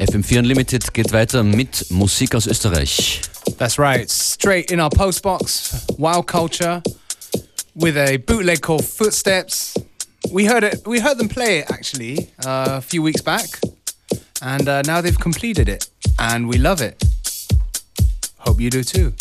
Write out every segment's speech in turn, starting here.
FM4 Unlimited geht weiter mit Musik aus Österreich. That's right, straight in our postbox, Wow Culture, with a bootleg called Footsteps. We heard it. We heard them play it actually uh, a few weeks back, and uh, now they've completed it, and we love it. Hope you do too.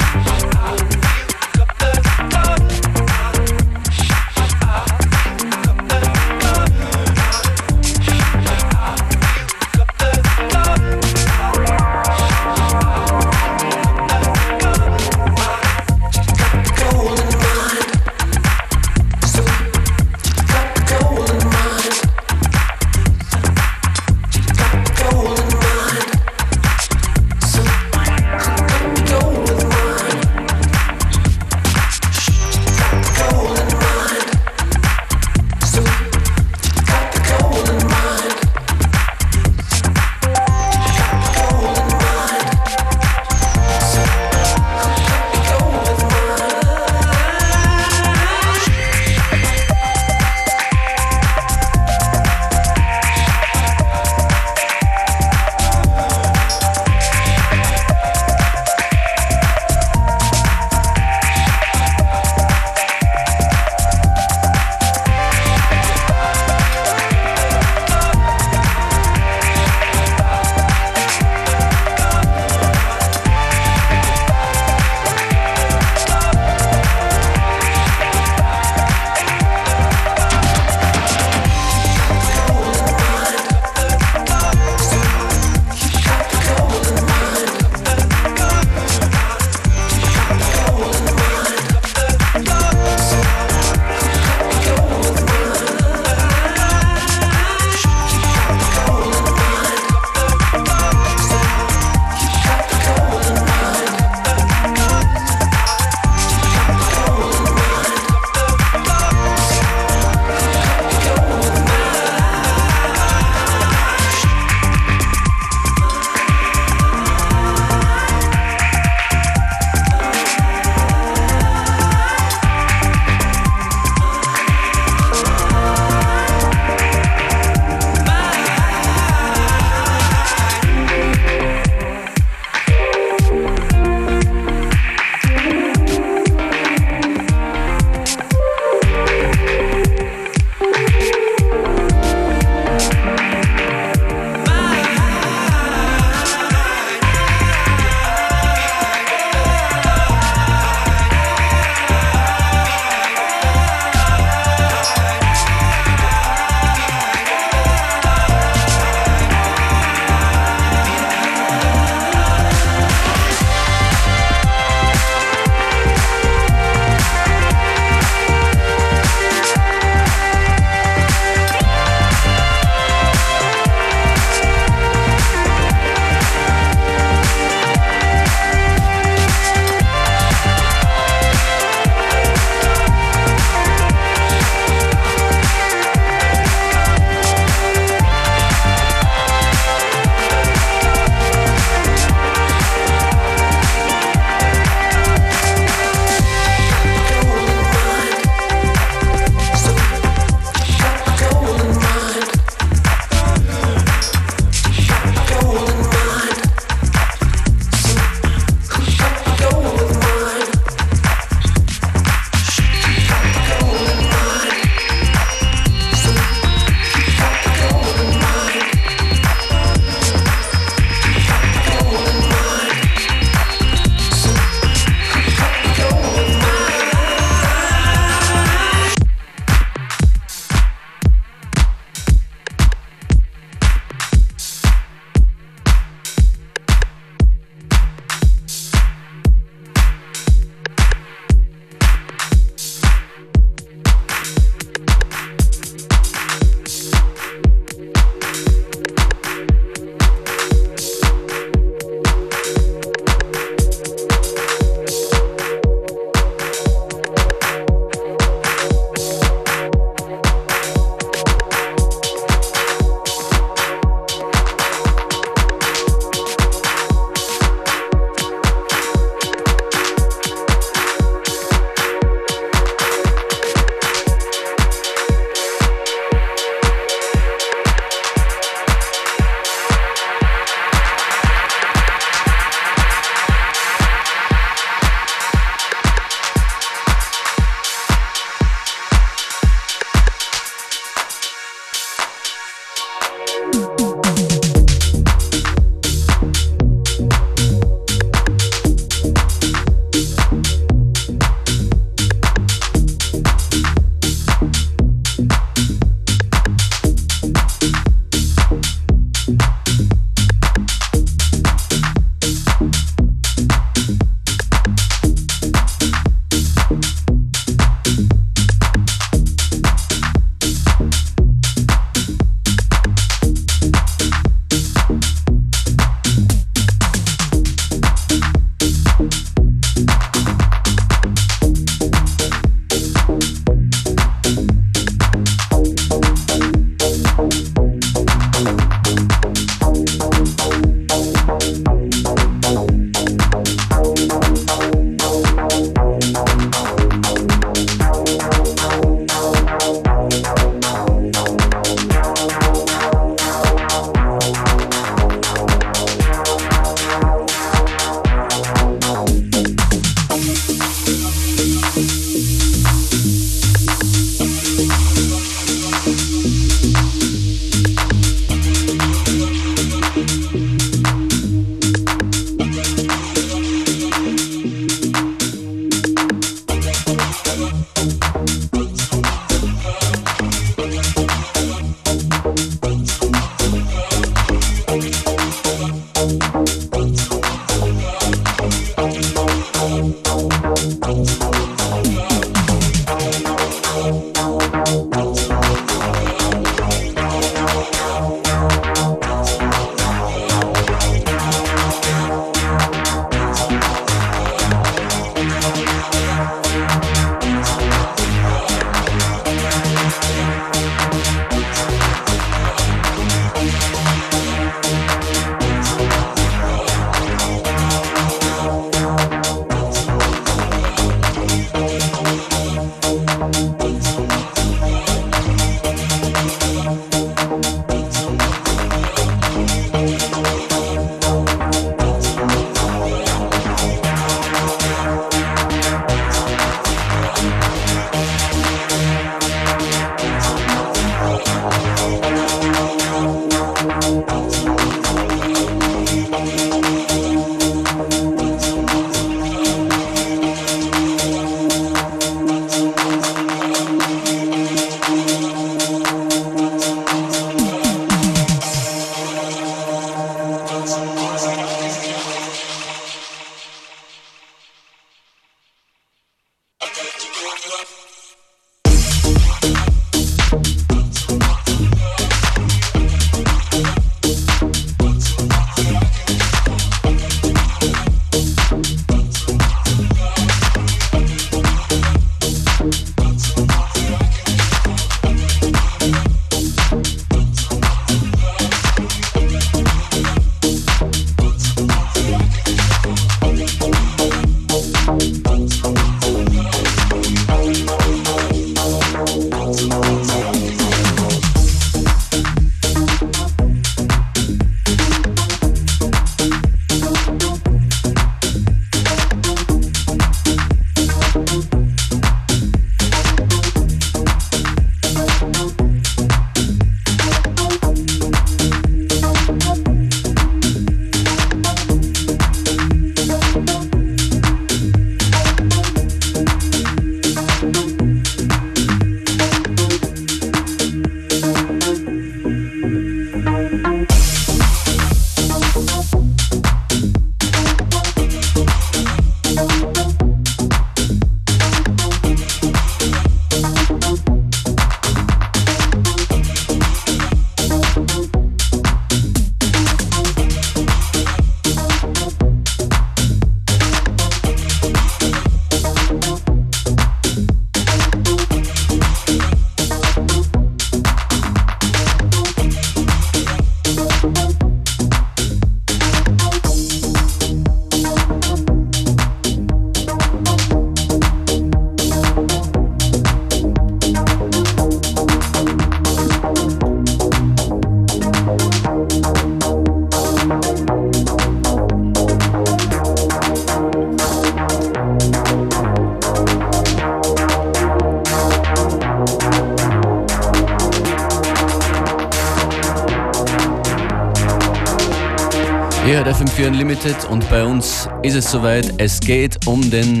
FM4 Unlimited und bei uns ist es soweit. Es geht um den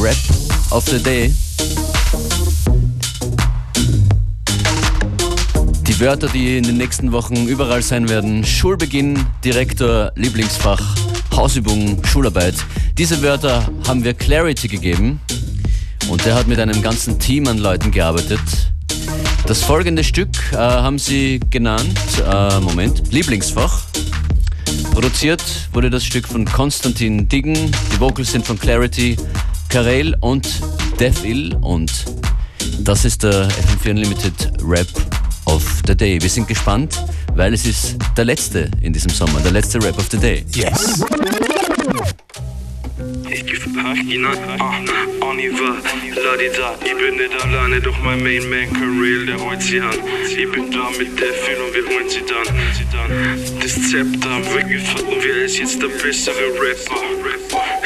Rap of the Day. Die Wörter, die in den nächsten Wochen überall sein werden. Schulbeginn, Direktor, Lieblingsfach, Hausübung, Schularbeit. Diese Wörter haben wir Clarity gegeben und der hat mit einem ganzen Team an Leuten gearbeitet. Das folgende Stück äh, haben sie genannt, äh, Moment, Lieblingsfach. Produziert wurde das Stück von Konstantin Diggen, die Vocals sind von Clarity, Karel und Devil und das ist der FM4 Unlimited Rap of the Day. Wir sind gespannt, weil es ist der letzte in diesem Sommer, der letzte Rap of the Day. Yes. On y ladida Ich bin nicht alleine, doch mein Main Man Karel, der holt sie an. Ich bin da mit der Film und wir holen sie dann. Das Zepter wir gefunden und wir ist jetzt der bessere Rapper.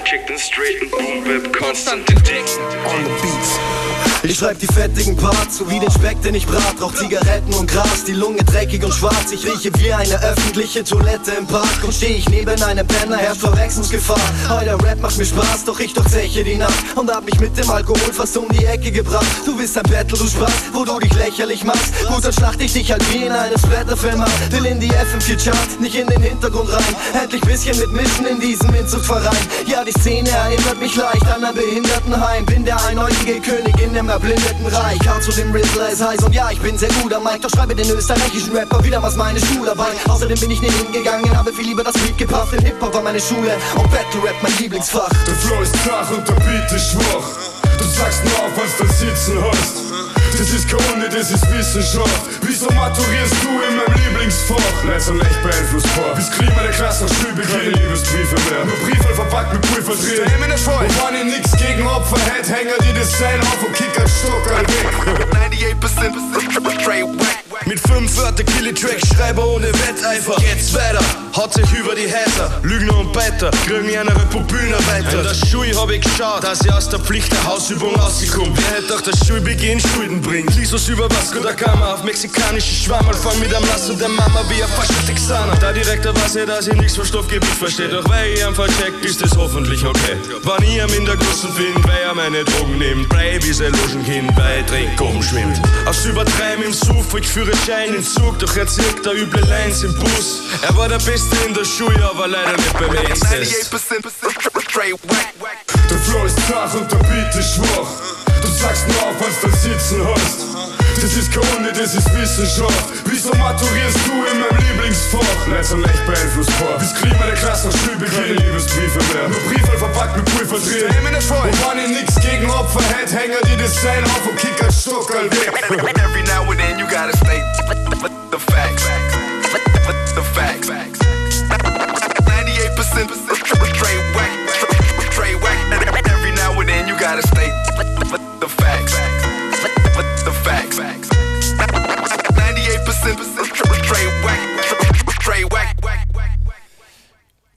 Check den straighten Boom Bap, Konstantin Dick On the beats Ich schreib die fettigen Parts, so wie den Speck, den ich brat. Rauch Zigaretten und Gras, die Lunge dreckig und schwarz. Ich rieche wie eine öffentliche Toilette im Park. Und steh ich neben einem Penner, herrscht Verwechslungsgefahr. Heute Rap macht mir Spaß, doch ich durchzeche die Nacht. Und hab mich mit dem Alkohol fast um die Ecke gebracht. Du bist ein Battle, du Spaß, wo du dich lächerlich machst. Gut, dann schlacht ich dich halt wie in einem Splatterfilm ab. Will in die FM4 Chart, nicht in den Hintergrund rein. Endlich bisschen mitmischen in diesem Inzuchtverein. Ja, die Szene erinnert mich leicht an ein Behindertenheim. Bin der einäugige König in dem erblindeten Reich. Hart zu dem Riddler ist heiß und ja, ich bin sehr gut am Mike. Doch schreibe den österreichischen Rapper wieder, was meine Schularbeit. Außerdem bin ich nie hingegangen, habe viel lieber das Beat gepafft. Denn Hip-Hop war meine Schule und Battle Rap mein Lieblingsfach. Der Flow ist zart und der Beat ist schwach. Du sagst nur auf, was du sitzen hast. Das ist keine das ist Wissenschaft. Wieso maturierst du in meinem Lieblingsfach? Letzter leicht beeinflussbar. Bis Klima der Klasse Schulbeginn. Keine Liebesbriefe mehr. Nur Briefe verpackt mit Pulver drin. Stell mir nicht vor. Und ich nix gegen Opfer hätte, hänger die das Seil auf und kick als Stock weg. 98% straight whack. Mit fünf Wörter Killy Track, Schreiber ohne Wetteifer. Geht's weiter, hat sich über die Häuser. Lügner und Beiter, kriegen eine Republiner weiter. In der Schule hab ich geschaut, dass ich aus der Pflicht der Hausübung rausgekommen. Wer hätte auch der Schulbeginn Schulden bringt? Lies was über Vasco da Gama auf mexikanische Schwammerl. Fang mit am Lass und der Mama wie ein falscher Texaner. Der Direktor weiß ja, dass ich nichts von Stoffgebiet verstehe. Doch weil ich einfach check, ist es hoffentlich okay. Wann ich am in der Gussen weil er meine Drogen nimmt. Bleib wie sein Logenkind bei Dreck umschwimmt. Aus Übertreiben im Suff, ich führe Schein im Zug, doch er zirkt da üble Lines im Bus. Er war der Beste in der Schule, aber leider nicht beim AIDS-Test. 98% straight whack. Der Flow ist zart und der Beat ist schwach. Du sagst nur auf, was du sitzen hast. Das ist keine, das ist Wissenschaft. Wieso maturierst du in meinem Lieblingsfach? Letzter leicht beeinflussbar. Bis Klima der Klasse nach Schulbeginn. Keine Liebesbriefe mehr. Nur Briefe verpackt mit Pulver drin. Stell mir nicht vor. Und wann ich nix gegen Opfer hätte, hänger die das Seil auf und kick als Stock all weg. Every now and then you gotta state the facts. The facts. 98%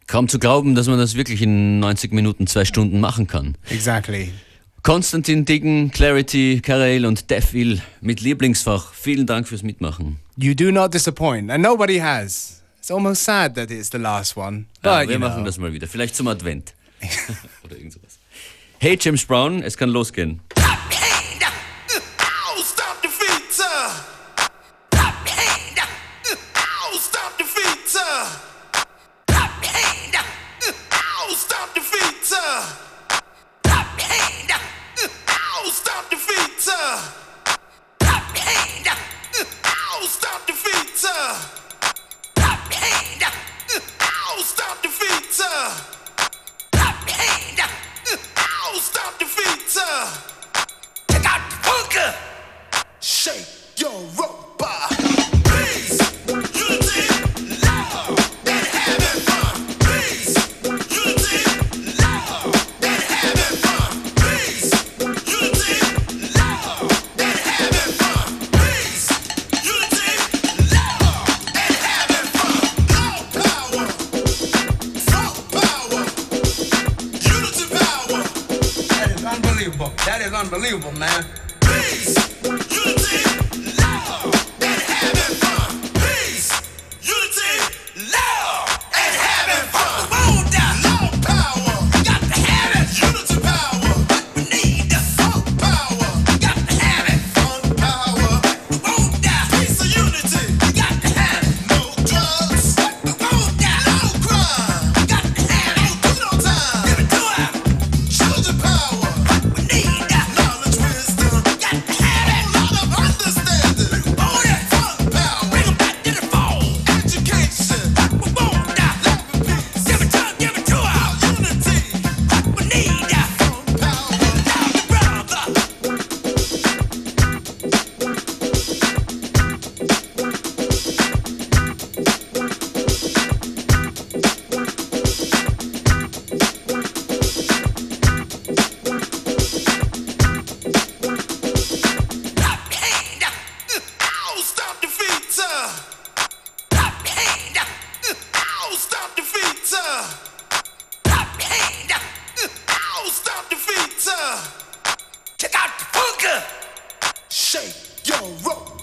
Kaum zu glauben, dass man das wirklich in 90 Minuten, zwei Stunden machen kann. Exactly. Konstantin Diggen, Clarity, Karel und Devil mit Lieblingsfach. Vielen Dank fürs Mitmachen. You do not disappoint, and nobody has. It's almost sad that it's the last one. Ja, wir machen know. das mal wieder. Vielleicht zum Advent. Oder irgend sowas. Hey James Brown, es kann losgehen. Check out the funk. Shake your rope.